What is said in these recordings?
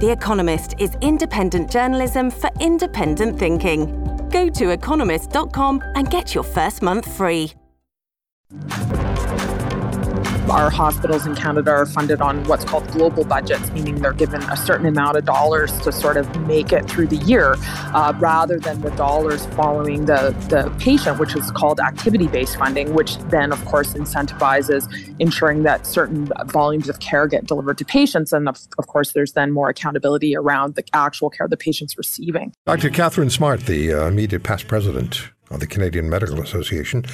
The Economist is independent journalism for independent thinking. Go to economist.com and get your first month free. Our hospitals in Canada are funded on what's called global budgets, meaning they're given a certain amount of dollars to sort of make it through the year, uh, rather than the dollars following the, the patient, which is called activity based funding, which then, of course, incentivizes ensuring that certain volumes of care get delivered to patients. And of, of course, there's then more accountability around the actual care the patient's receiving. Dr. Katharine Smart, the uh, immediate past president of the Canadian Medical Association.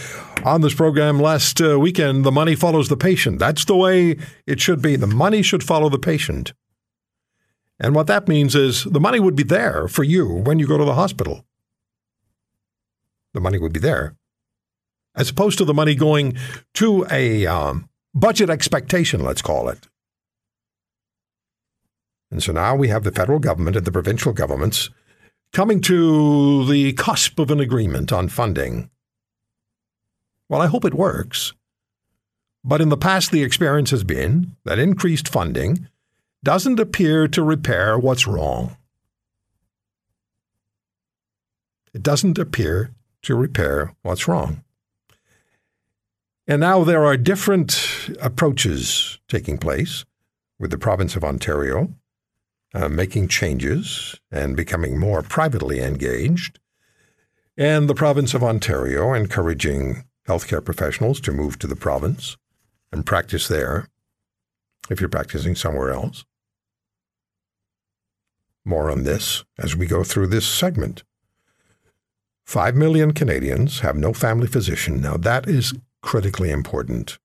On this program last uh, weekend, the money follows the patient. That's the way it should be. The money should follow the patient. And what that means is the money would be there for you when you go to the hospital. The money would be there. As opposed to the money going to a um, budget expectation, let's call it. And so now we have the federal government and the provincial governments coming to the cusp of an agreement on funding. Well, I hope it works. But in the past, the experience has been that increased funding doesn't appear to repair what's wrong. It doesn't appear to repair what's wrong. And now there are different approaches taking place with the province of Ontario uh, making changes and becoming more privately engaged, and the province of Ontario encouraging healthcare professionals to move to the province and practice there if you're practicing somewhere else. More on this as we go through this segment. Five million Canadians have no family physician. Now, that is critically important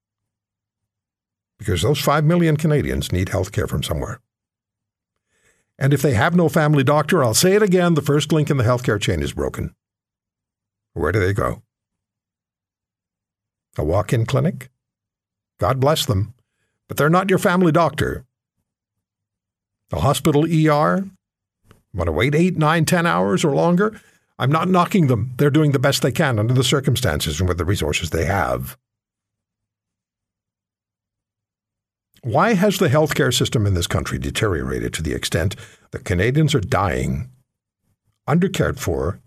because those five million Canadians need health care from somewhere. And if they have no family doctor, I'll say it again the first link in the healthcare chain is broken. Where do they go? A walk in clinic? God bless them, but they're not your family doctor. A hospital ER? Want to wait eight, nine, ten hours or longer? I'm not knocking them. They're doing the best they can under the circumstances and with the resources they have. Why has the healthcare system in this country deteriorated to the extent that Canadians are dying, undercared for,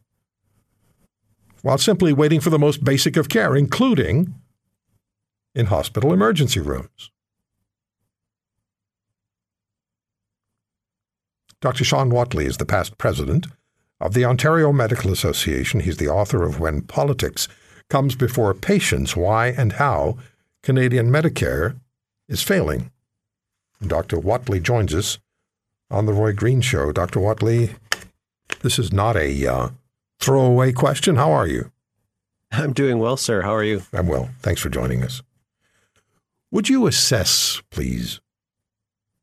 while simply waiting for the most basic of care, including in hospital emergency rooms? Dr. Shawn Whatley is the past president of the Ontario Medical Association. He's the author of When Politics Comes Before Patients Why and How Canadian Medicare is failing. Dr. Whatley joins us on the Roy Green Show. Dr. Whatley, this is not a uh, throwaway question. How are you? I'm doing well, sir. How are you? I'm well. Thanks for joining us. Would you assess, please,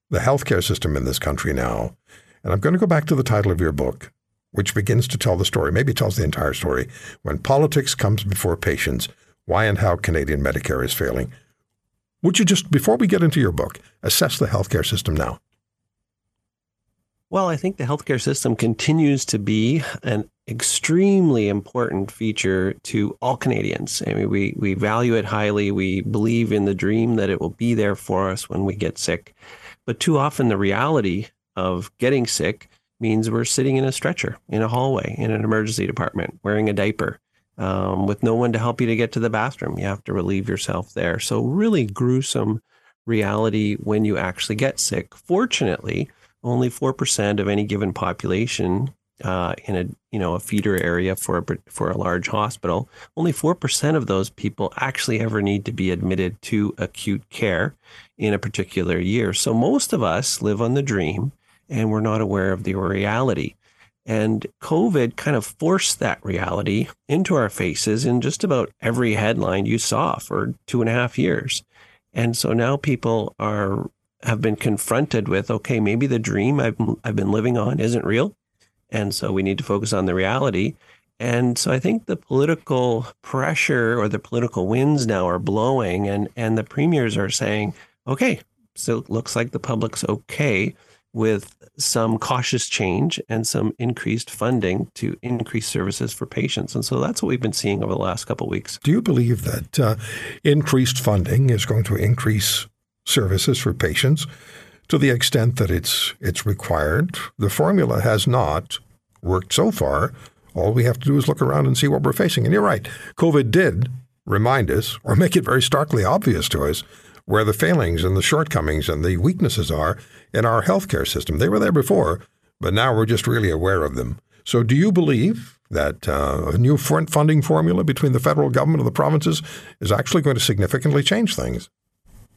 the healthcare system in this country now? And I'm going to go back to the title of your book, which begins to tell the story, maybe tells the entire story, when politics comes before patients, why and how Canadian Medicare is failing. Would you just, before we get into your book, assess the healthcare system now? Well, I think the healthcare system continues to be an extremely important feature to all Canadians. I mean, we, we value it highly. We believe in the dream that it will be there for us when we get sick. But too often, the reality of getting sick means we're sitting in a stretcher in a hallway in an emergency department wearing a diaper um, with no one to help you to get to the bathroom. You have to relieve yourself there. So, really gruesome reality when you actually get sick. Fortunately, only 4% of any given population uh, in a you know a feeder area for a, for a large hospital, only 4% of those people actually ever need to be admitted to acute care in a particular year. So most of us live on the dream and we're not aware of the reality. And COVID kind of forced that reality into our faces in just about every headline you saw for two and a half years. And so now people are have been confronted with okay, maybe the dream I've, I've been living on isn't real. And so we need to focus on the reality. And so I think the political pressure or the political winds now are blowing, and, and the premiers are saying, okay, so it looks like the public's okay with some cautious change and some increased funding to increase services for patients. And so that's what we've been seeing over the last couple of weeks. Do you believe that uh, increased funding is going to increase services for patients to the extent that it's it's required? The formula has not worked so far. All we have to do is look around and see what we're facing. And you're right. COVID did remind us or make it very starkly obvious to us where the failings and the shortcomings and the weaknesses are in our healthcare system. They were there before, but now we're just really aware of them. So, do you believe that uh, a new funding formula between the federal government and the provinces is actually going to significantly change things?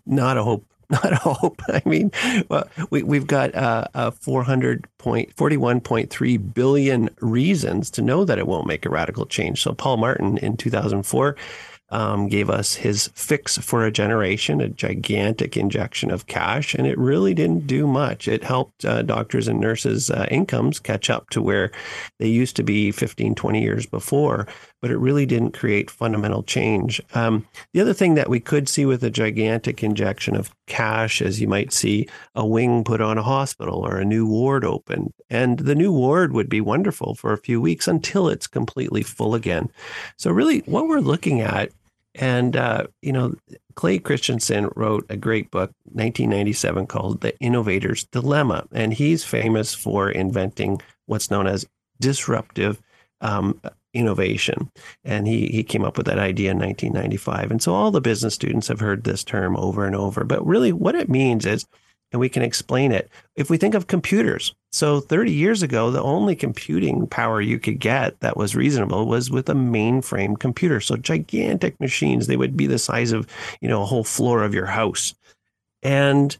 Not a hope. Not a hope. I mean, well, we, we've got uh, uh, 441.3 billion reasons to know that it won't make a radical change. So, Paul Martin in 2004 um, gave us his fix for a generation, a gigantic injection of cash, and it really didn't do much. It helped uh, doctors and nurses' uh, incomes catch up to where they used to be 15, 20 years before, but it really didn't create fundamental change. Um, the other thing that we could see with a gigantic injection of cash is you might see a wing put on a hospital or a new ward open, and the new ward would be wonderful for a few weeks until it's completely full again. So, really, what we're looking at and, uh, you know, Clay Christensen wrote a great book, 1997, called The Innovator's Dilemma. And he's famous for inventing what's known as disruptive um, innovation. And he, he came up with that idea in 1995. And so all the business students have heard this term over and over. But really, what it means is and we can explain it. If we think of computers, so 30 years ago, the only computing power you could get that was reasonable was with a mainframe computer. So gigantic machines, they would be the size of, you know, a whole floor of your house. And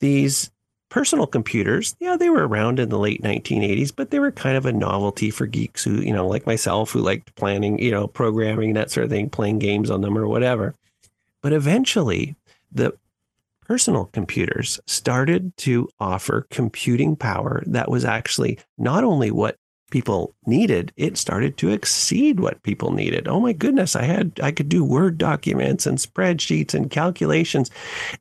these personal computers, yeah, they were around in the late 1980s, but they were kind of a novelty for geeks who, you know, like myself, who liked planning, you know, programming, that sort of thing, playing games on them or whatever. But eventually, the personal computers started to offer computing power that was actually not only what people needed it started to exceed what people needed. Oh my goodness i had i could do word documents and spreadsheets and calculations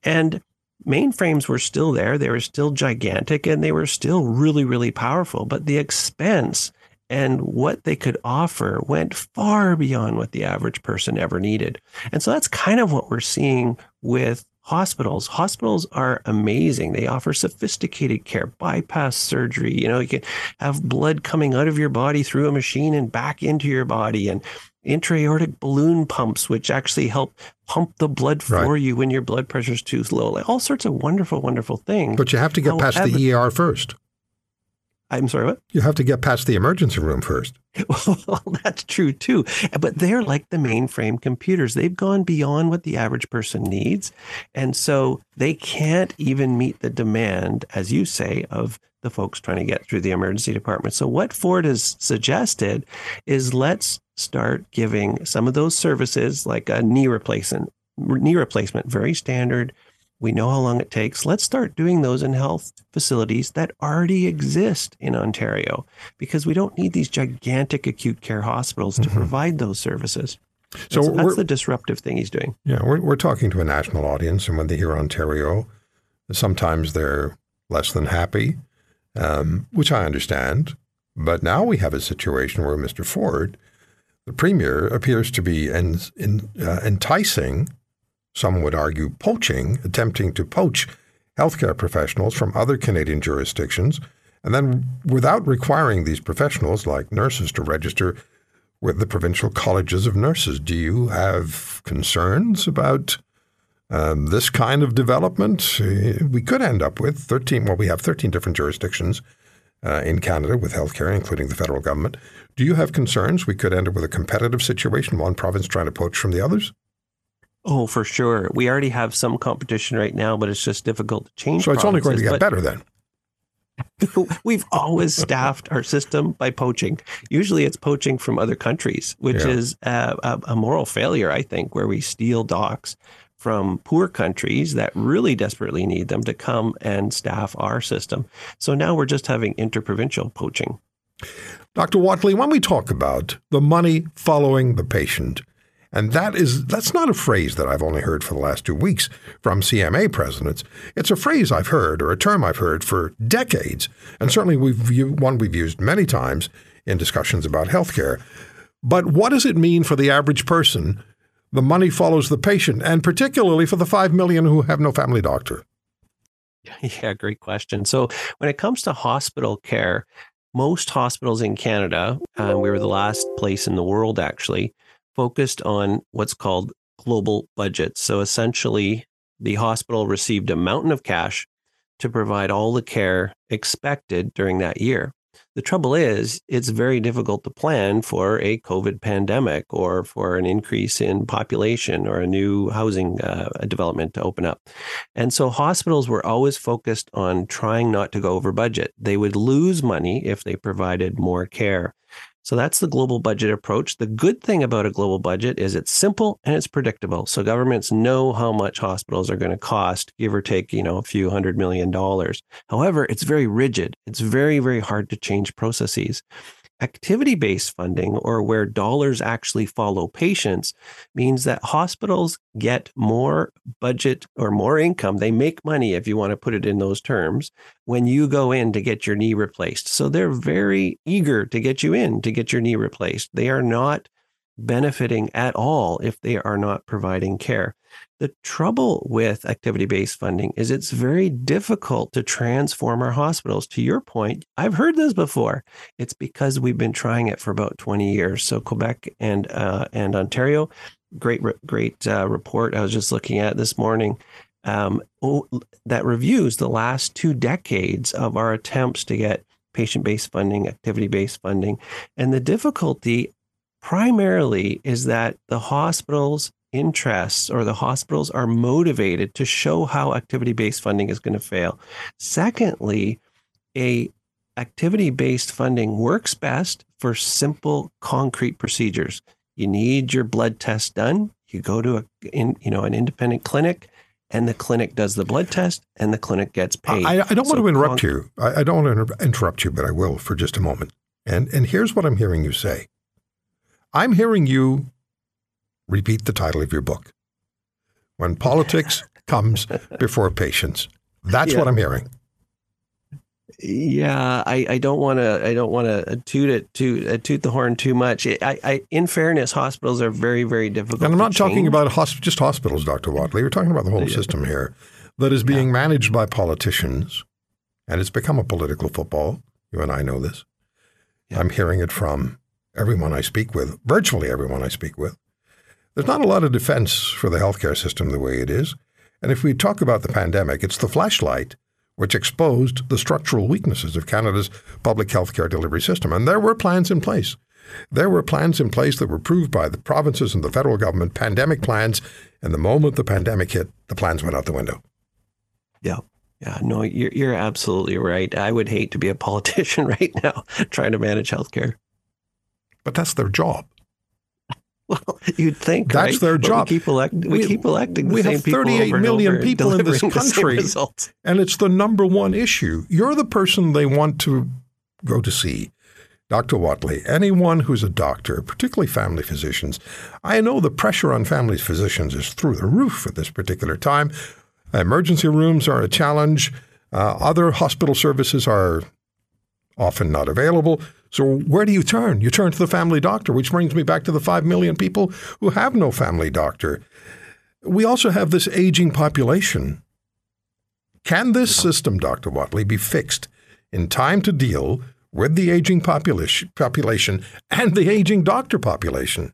and mainframes were still there. They were still gigantic and they were still really really powerful but the expense and what they could offer went far beyond what the average person ever needed. And so that's kind of what we're seeing with hospitals. Hospitals are amazing. They offer sophisticated care, bypass surgery. You know, you can have blood coming out of your body through a machine and back into your body, and intra-aortic balloon pumps, which actually help pump the blood for right. you when your blood pressure is too low. Like all sorts of wonderful, wonderful things. But you have to get However, past the ER first. I'm sorry, what? You have to get past the emergency room first. well, that's true too. But they're like the mainframe computers. They've gone beyond what the average person needs. And so they can't even meet the demand, as you say, of the folks trying to get through the emergency department. So what Ford has suggested is let's start giving some of those services like a knee replacement, knee replacement, very standard we know how long it takes. Let's start doing those in health facilities that already exist in Ontario because we don't need these gigantic acute care hospitals to mm-hmm. provide those services. So that's, that's the disruptive thing he's doing. Yeah, we're, we're talking to a national audience, and when they hear Ontario, sometimes they're less than happy, um, which I understand. But now we have a situation where Mr. Ford, the premier, appears to be en- en- uh, enticing some would argue poaching, attempting to poach healthcare professionals from other Canadian jurisdictions, and then without requiring these professionals, like nurses, to register with the provincial colleges of nurses. Do you have concerns about um, this kind of development? We could end up with 13, well, we have 13 different jurisdictions uh, in Canada with healthcare, including the federal government. Do you have concerns we could end up with a competitive situation, one province trying to poach from the others? Oh, for sure. We already have some competition right now, but it's just difficult to change. So it's only going to get better then. We've always staffed our system by poaching. Usually it's poaching from other countries, which yeah. is a, a, moral failure, I think, where we steal docs from poor countries that really desperately need them to come and staff our system. So now we're just having interprovincial poaching. Dr. Whatley, when we talk about the money following the patient, and that is that's not a phrase that I've only heard for the last two weeks from CMA presidents. It's a phrase I've heard or a term I've heard for decades, and certainly we've one we've used many times in discussions about healthcare. But what does it mean for the average person the money follows the patient, and particularly for the 5 million who have no family doctor? Yeah, great question. So, when it comes to hospital care, most hospitals in Canada, uh, we were the last place in the world actually, focused on what's called global budgets. So, essentially, the hospital received a mountain of cash to provide all the care expected during that year. The trouble is, it's very difficult to plan for a COVID pandemic or for an increase in population or a new housing uh, development to open up. And so hospitals were always focused on trying not to go over budget. They would lose money if they provided more care. So that's the global budget approach. The good thing about a global budget is it's simple and it's predictable. So governments know how much hospitals are going to cost, give or take, you know, a few hundred million dollars. However, it's very rigid. It's very, very hard to change processes. Activity based funding, or where dollars actually follow patients, means that hospitals get more budget or more income. They make money, if you want to put it in those terms, when you go in to get your knee replaced. So they're very eager to get you in to get your knee replaced. They are not benefiting at all if they are not providing care. The trouble with activity based funding is it's very difficult to transform our hospitals. To your point, I've heard this before. It's because we've been trying it for about 20 years. So Quebec and uh, and Ontario, great great uh, report I was just looking at this morning. Um, that reviews the last two decades of our attempts to get patient based funding, activity based funding. And the difficulty primarily is that the hospitals interests or the hospitals are motivated to show how activity based funding is going to fail. Secondly, a activity based funding works best for simple concrete procedures. You need your blood test done, you go to a in, you know an independent clinic and the clinic does the blood test and the clinic gets paid. I, I don't so want to interrupt con- you. I, I don't want to interrupt you, but I will for just a moment. And and here's what I'm hearing you say. I'm hearing you repeat the title of your book. When politics comes before patients. That's yeah. what I'm hearing. Yeah, I, I don't want to I don't want to toot it to uh, toot the horn too much. I, I, in fairness, hospitals are very very difficult. And I'm not talking change. about hosp- just hospitals, Dr. Whatley. We're talking about the whole yeah. system here that is being yeah. managed by politicians, and it's become a political football. You and I know this. I'm hearing it from everyone I speak with, virtually everyone I speak with. There's not a lot of defense for the healthcare system the way it is. And if we talk about the pandemic, it's the flashlight which exposed the structural weaknesses of Canada's public healthcare delivery system. And there were plans in place. There were plans in place that were approved by the provinces and the federal government, pandemic plans. And the moment the pandemic hit, the plans went out the window. Yeah. Yeah, no, you're, you're absolutely right. I would hate to be a politician right now trying to manage healthcare. But that's their job. Well, you'd think that's right? their but job. We keep, elect- we, we keep electing the we same have 38 million people in this country, and it's the number one issue. You're the person they want to go to see. Dr. Whatley, anyone who's a doctor, particularly family physicians, I know the pressure on family physicians is through the roof at this particular time. Emergency rooms are a challenge. Uh, other hospital services are often not available. So where do you turn? You turn to the family doctor, which brings me back to the 5 million people who have no family doctor. We also have this aging population. Can this system, Dr. Whatley, be fixed in time to deal with the aging population, population and the aging doctor population?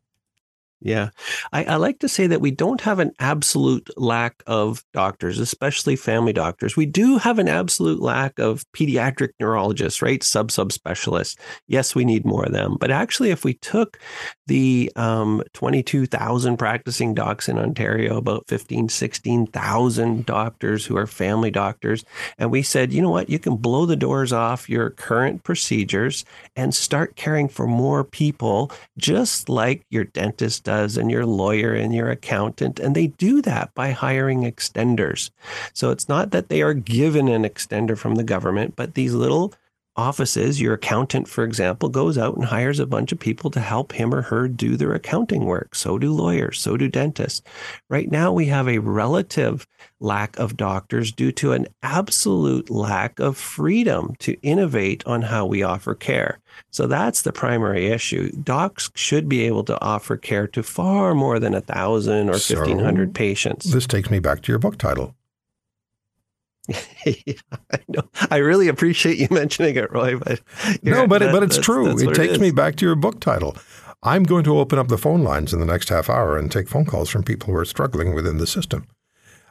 Yeah. I, I, like to say that we don't have an absolute lack of doctors, especially family doctors. We do have an absolute lack of pediatric neurologists, right? Sub sub specialists. Yes, we need more of them. But actually, if we took the um, 22,000 practicing docs in Ontario, about 15, 16,000 doctors who are family doctors, and we said, you know what, you can blow the doors off your current procedures and start caring for more people, just like your dentist does, and your lawyer and your accountant. And they do that by hiring extenders. So it's not that they are given an extender from the government, but these little offices, your accountant, for example, goes out and hires a bunch of people to help him or her do their accounting work. So do lawyers, so do dentists. Right now, we have a relative lack of doctors due to an absolute lack of freedom to innovate on how we offer care. So that's the primary issue. Docs should be able to offer care to far more than a thousand or So, fifteen hundred patients. This takes me back to your book title. Yeah, I know. I really appreciate you mentioning it, Roy. But No, but that- but it's true. that's It takes is. me back to your book title. I'm going to open up the phone lines in the next half hour and take phone calls from people who are struggling within the system.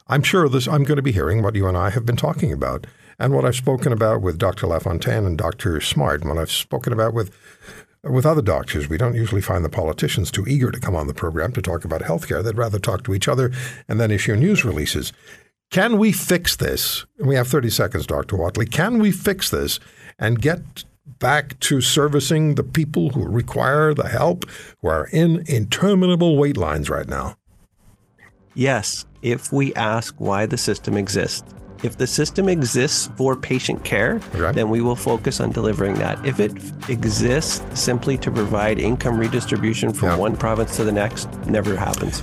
I'm sure this. I'm going to be hearing what you and I have been talking about, and what I've spoken about with Dr. LaFontaine and Dr. Smart, and what I've spoken about with with other doctors. We don't usually find the politicians too eager to come on the program to talk about healthcare. They'd rather talk to each other and then issue news releases. Can we fix this? We have 30 seconds, Dr. Whatley. Can we fix this and get back to servicing the people who require the help, who are in interminable wait lines right now? Yes, if we ask why the system exists. If the system exists for patient care, Okay. then we will focus on delivering that. If it exists simply to provide income redistribution from Yeah. one province to the next, never happens.